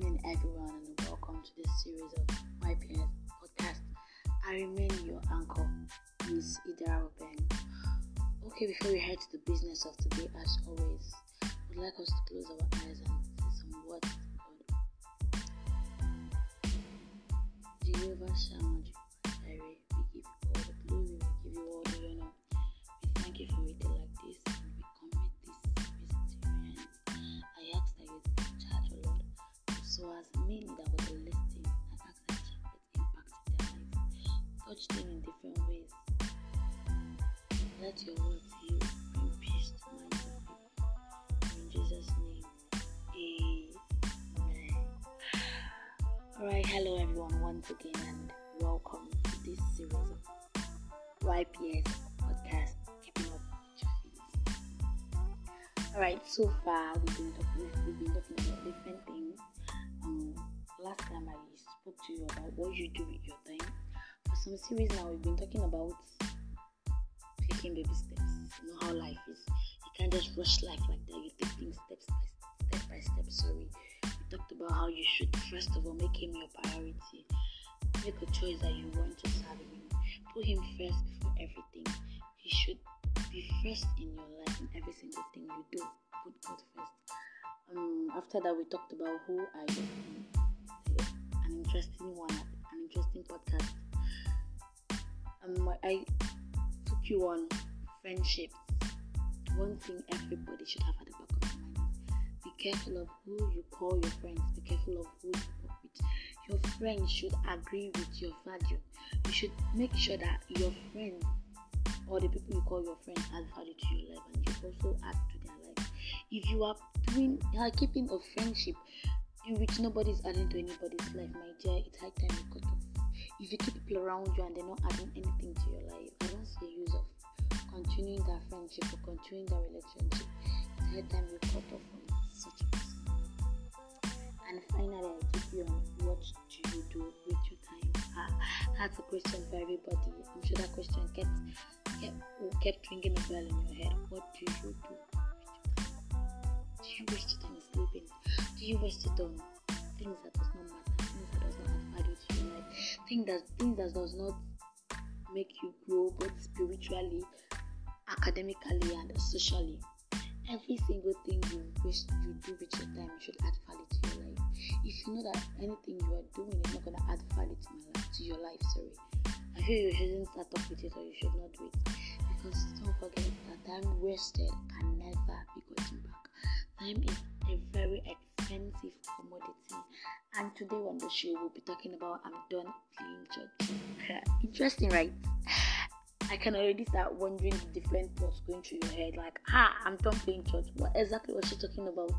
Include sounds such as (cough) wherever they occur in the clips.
evening, everyone, and welcome to this series of YPS podcast. I remain your anchor, Miss Idara Ben. Okay, before we head to the business of today, as always, would like us to close our eyes and say some words. Jehovah Shammah, Alright, hello everyone once again and welcome to this series of YPS podcast, Keeping Up with. Alright, so far we've been talking, we've been talking about different things. Um, last time I spoke to you about what you do with your time. For some series now, we've been talking about taking baby steps. You know how life is. You can't just rush life like that. You things about how you should first of all make him your priority. Make a choice that you want to serve him. Put him first before everything. He should be first in your life in every single thing you do. Put God first. Um, after that, we talked about who are you. An interesting one, an interesting podcast. Um, I took you on friendships. One thing everybody should have at the back of their mind be careful of who you call your friends. Be careful of who you work with. Your friends should agree with your value. You should make sure that your friends or the people you call your friends add value to your life and you also add to their life. If you are doing you are keeping a friendship in which nobody is adding to anybody's life, my dear, it's high time you cut off. If you keep people around you and they're not adding anything to your life, I don't see the use of continuing that friendship or continuing that relationship. It's high time you cut off person. And finally, I keep you on what do you do with your time? Ah, that's a question for everybody. I'm sure that question kept kept, kept ringing a bell in your head. What do you do? Do you waste your time sleeping? Do you waste it on things that does not matter, things that does not add value to your life, things that things that does not make you grow both spiritually, academically, and socially? Every single thing you wish you do with your time should add value to your life. If you know that anything you are doing is not gonna add value to my life, to your life, sorry, I feel you shouldn't start off with it or you should not do it. Because don't forget that time wasted can never be gotten back. Time is a very expensive commodity. And today on the show, we'll be talking about I'm done playing church. (laughs) Interesting, right? I can already start wondering the different thoughts going through your head. Like, ah, I'm done playing church. What exactly was she talking about?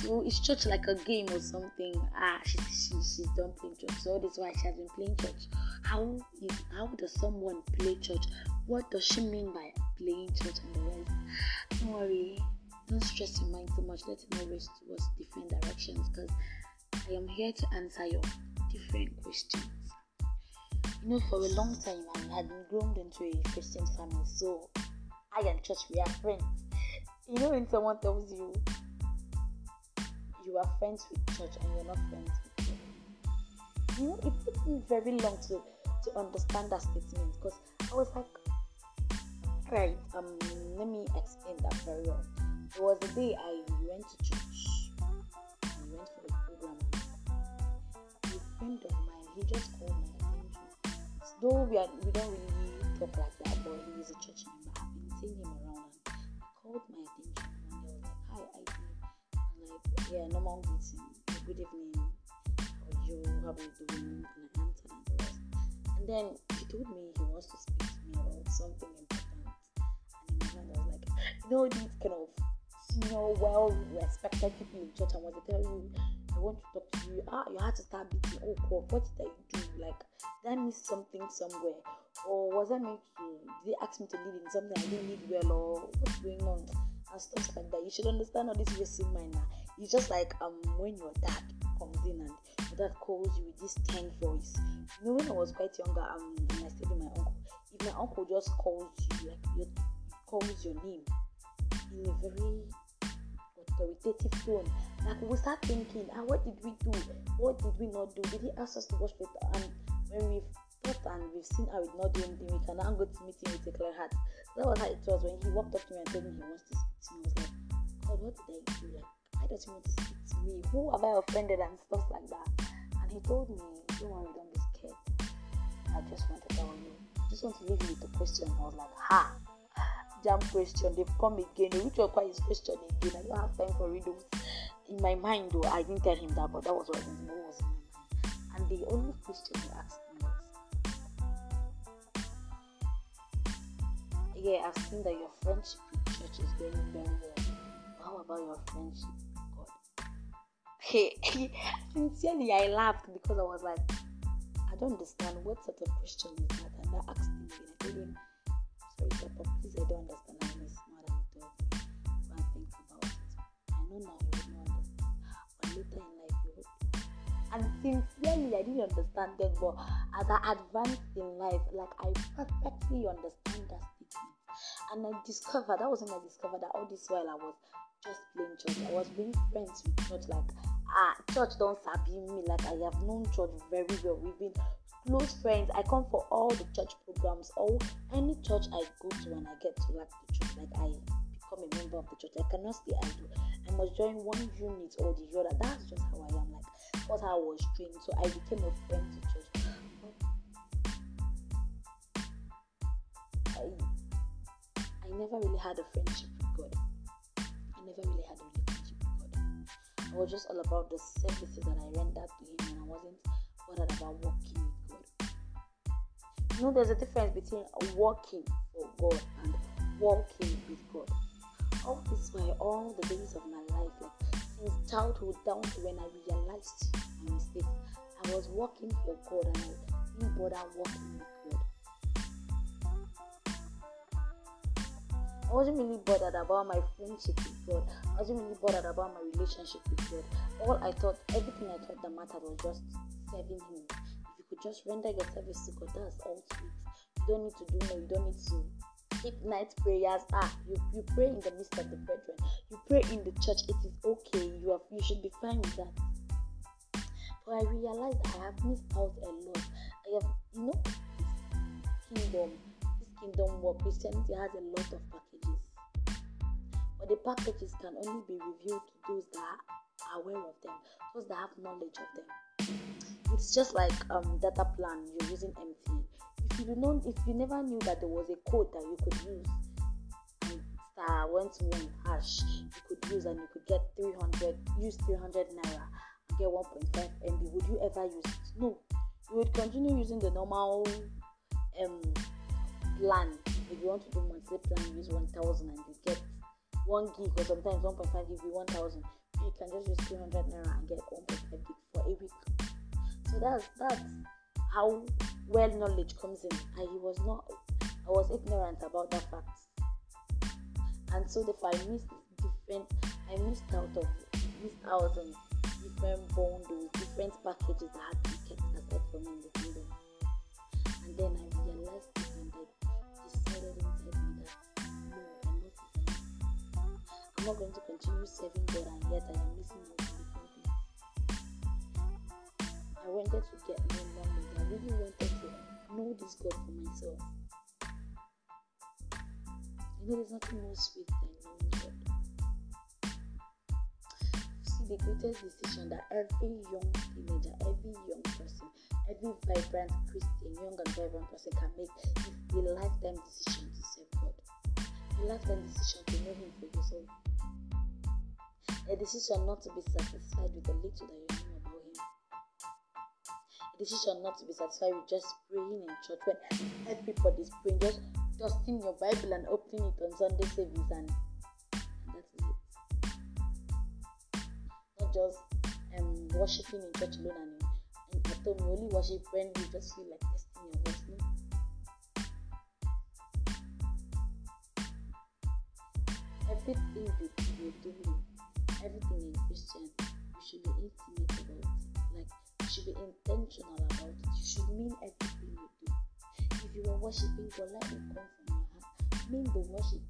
So is church like a game or something? Ah, she, she she's done playing church. So that's why she has been playing church. How is how does someone play church? What does she mean by playing church and the rest? Don't worry, don't stress your mind too much. Let not race towards different directions because I am here to answer your different questions. You know, for a long time I had been groomed into a Christian family, so I and church we are friends. You know, when someone tells you you are friends with church and you're not friends with church, you know, it took me very long to to understand that statement because I was like, right, um, let me explain that very well. It was the day I went to church. I went for a program. A friend of mine, he just called attention. Though we are, we don't really talk like that, but he is a church member. I've been seeing him around, and he called my attention day. I was like, "Hi, I I'm like, "Yeah, normal greeting. Good evening. How are you? How are you doing?" And I answered and the rest. And then he told me he wants to speak to me about something important. And in my mind, I was like, you know, these kind of senior, well respected people in church, and when they tell you, I want to talk to you, ah, you had to start beating. Oh, God, what did I do? Like, did I miss something somewhere? Or was I meant to, did they ask me to lead in something I didn't lead well? Or what's going on? And stuff like that. You should understand all this racing now. It's just like um when your dad comes in and your dad calls you with this tense voice. You know, when I was quite younger, um, and I stayed with my uncle, if my uncle just calls you, like, your, calls your name in a very authoritative tone. Like we start thinking, ah, what did we do? What did we not do? Did he ask us to wash later? And when we've thought and we've seen how we did not do anything, we can now go to meet him with a clear heart. That was how it was when he walked up to me and told me he wants to speak to me. I was like, God, what did I do? Like, why does he want to speak to me? Who have I offended and stuff like that? And he told me, don't worry, don't be scared. I just want to tell you. I just want to leave you with a question. I was like, ha jam question. They've come again. Which require his question again. I don't have time for riddles. In my mind, though, I didn't tell him that, but that was what was. And the only question he asked me was, "Yeah, I've seen that your friendship with church is going very well. How about your friendship with God?" Hey, (laughs) sincerely, I laughed because I was like, "I don't understand what sort of question is that." And I asked him but please, I don't understand. I'm smart and he told me. And think about it. I know now you would not understand, but later in life you would. And sincerely, I didn't understand then, but as I advanced in life, like I perfectly understand that statement. And I discovered that was when I discovered that all this while I was just playing church. I was being friends with church, like ah, church don't sabi me. Like I have known church very well. We've been close friends. I come for all the church programs, or any church I go to when I get to like the church, like I become a member of the church. I cannot stay idle. I must join one unit or the other. That's just how I am. Like what I was trained. So I became a friend to church. I I never really had a friendship with God. I never really had a relationship with God. I was just all about the services that I rendered to Him, and I wasn't bothered about working you know, there's a difference between walking for God and walking with God. All this while, all the days of my life, like since childhood down to when I realized my mistake, I was walking for God and I didn't bother working with God. I wasn't really bothered about my friendship with God. I wasn't really bothered about my relationship with God. All I thought, everything I thought that mattered was just serving Him just render your service to God. That's all. You don't need to do more. You don't need to keep night prayers. Ah, you, you pray in the midst of the brethren. You pray in the church. It is okay. You have you should be fine with that. But I realized I have missed out a lot. I have you know this kingdom, this kingdom work. Christianity has a lot of packages. But the packages can only be revealed to those that are aware of them, those that have knowledge of them it's just like um data plan you're using MTN. If you don't, if you never knew that there was a code that you could use, and star one to one hash you could use and you could get 300, use 300 naira and get 1.5 MB, would you ever use it? No, you would continue using the normal um plan. If you want to do monthly plan, use 1000 and you get 1 gig or sometimes 1.5 gig, 1000. You can just use 300 naira and get 1.5 gig for a week so that's that's how well knowledge comes in. And he was not I was ignorant about that fact. And so if I missed different I missed out of missed out on different bundles, different packages that had to be kept aside for me in the kingdom. And then I realized it and I decided inside me that no, I'm not I'm not going to continue serving God and yet I am missing I wanted to get more knowledge. I really wanted to uh, know this God for myself. You know, there's nothing more sweet than knowing God. See, the greatest decision that every young teenager, every young person, every vibrant Christian, young and vibrant person can make is a lifetime decision to serve God. A lifetime decision to know Him for yourself. A decision not to be satisfied with the little that you know decision not to be satisfied with just praying in church when everybody's praying, just dusting your Bible and opening it on Sunday service, and, that is it. Not just um, worshiping in church alone and, and at home, only worship when you just feel like testing your voice. Everything you, you're doing, everything in Christian, you should be intimate about should be intentional about it. You should mean everything you do. If you are worshiping God, let it come from your heart. Mean the worship.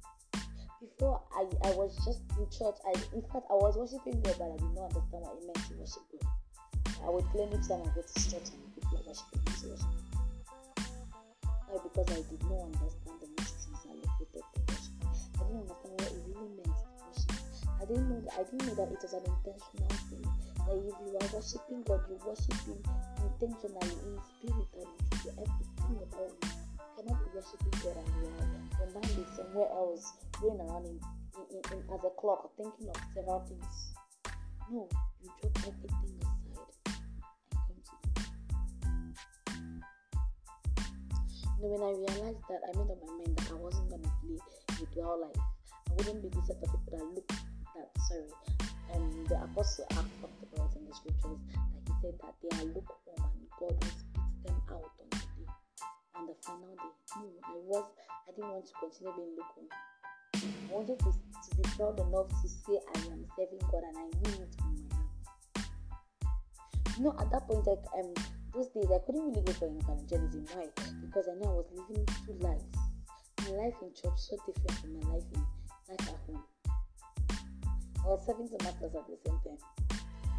before I, I was just in church. I in fact I was worshiping God, but I did not understand what it meant to worship God. I would claim each time I go to church and people are worshiping me to. Why? Because I did not understand the mysteries allocated to worship. I didn't understand what it really meant to worship. I didn't know that I didn't know that it was an intentional thing. That if you are worshiping God, you worship Him intentionally in spirit and truth. Everything about you cannot be worshiping God and you are your mind is somewhere else going around in, in, in, as a clock thinking of several things. No, you drop everything aside and come to God. You when I realized that, I made up my mind that I wasn't gonna play a dual life. I wouldn't be the set of people that look that sorry. And the apostle Act talked about in the scriptures that he said that they are lukewarm and God will spit them out on the day, on the final day. No, I was I didn't want to continue being lukewarm. I wanted to, to be proud enough to say I am serving God and I mean it from my heart. You know, at that point, like um, those days I couldn't really go for evangelism. Why? Because I knew I was living two lives. My life in church so different from my life in life at home. Was serving the masters at the same time,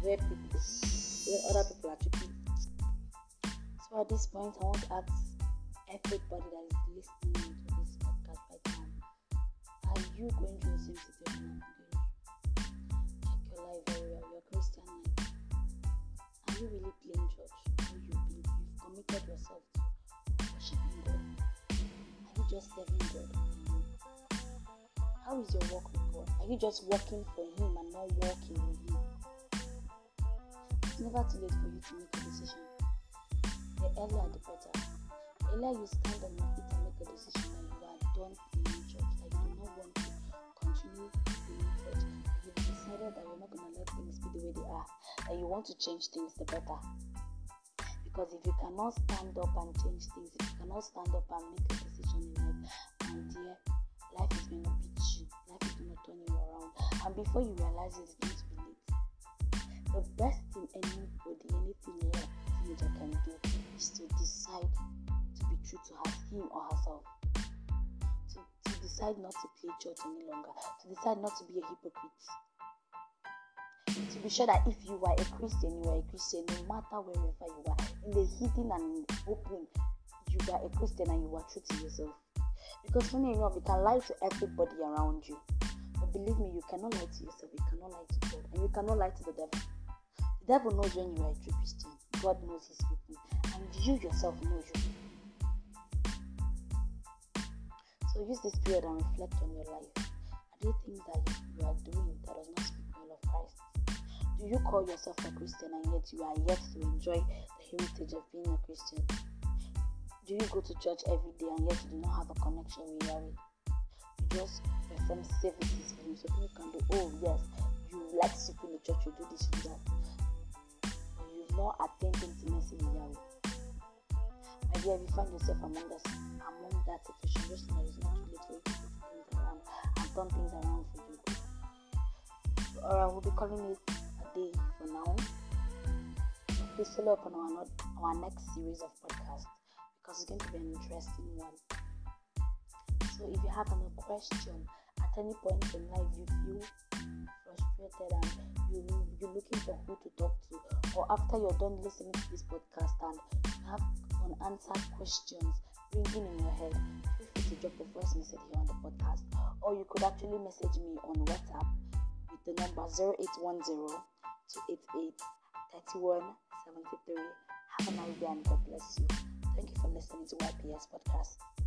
where people, where other people are tripping. So at this point, I want to ask everybody that is listening to this podcast right now: Are you going through the same situation? Check your life very well, your Christian life. Are you really playing church? Or you you've committed yourself to worshiping God? Are you just serving God? How is your walk with God? Are you just walking for Him and not walking with Him? It's never too late for you to make a decision. The earlier the better. The earlier you stand on your feet and make a decision that you are done playing church, that you do not want to continue playing church, you've decided that you're not going to let things be the way they are, that you want to change things the better. Because if you cannot stand up and change things, if you cannot stand up and make a decision in life, my dear, life is going to And before you realize it, it's going to be late. The best thing anybody, anything a teenager can do is to decide to be true to her, him or herself. To, to decide not to play church any longer. To decide not to be a hypocrite. To be sure that if you are a Christian, you are a Christian no matter wherever you are. In the hidden and in the open, you are a Christian and you are true to yourself. Because funny enough, you can lie to everybody around you. Believe me, you cannot lie to yourself, you cannot lie to God, and you cannot lie to the devil. The devil knows when you are a true Christian. God knows his people. And you yourself know you. So use this period and reflect on your life. Are there things that you are doing that does not speak well of Christ? Do you call yourself a Christian and yet you are yet to enjoy the heritage of being a Christian? Do you go to church every day and yet you do not have a connection with Yahweh? Just perform services for you. so people can do, oh yes, you like people in the church, you do this, you do that. But you've not attained intimacy with Yahweh. My dear, if you find yourself among us, among that situation, just know it's not too late for you to put things around and turn things around for you. Alright, we'll be calling it a day for now. Please follow up on our, our next series of podcasts because it's going to be an interesting one. So if you have any question at any point in life you feel frustrated and you you're looking for who to talk to, or after you're done listening to this podcast and you have unanswered questions ringing in your head, feel free to drop a voice message here on the podcast, or you could actually message me on WhatsApp with the number 0810 288 3173. Have a nice day and God bless you. Thank you for listening to YPS Podcast.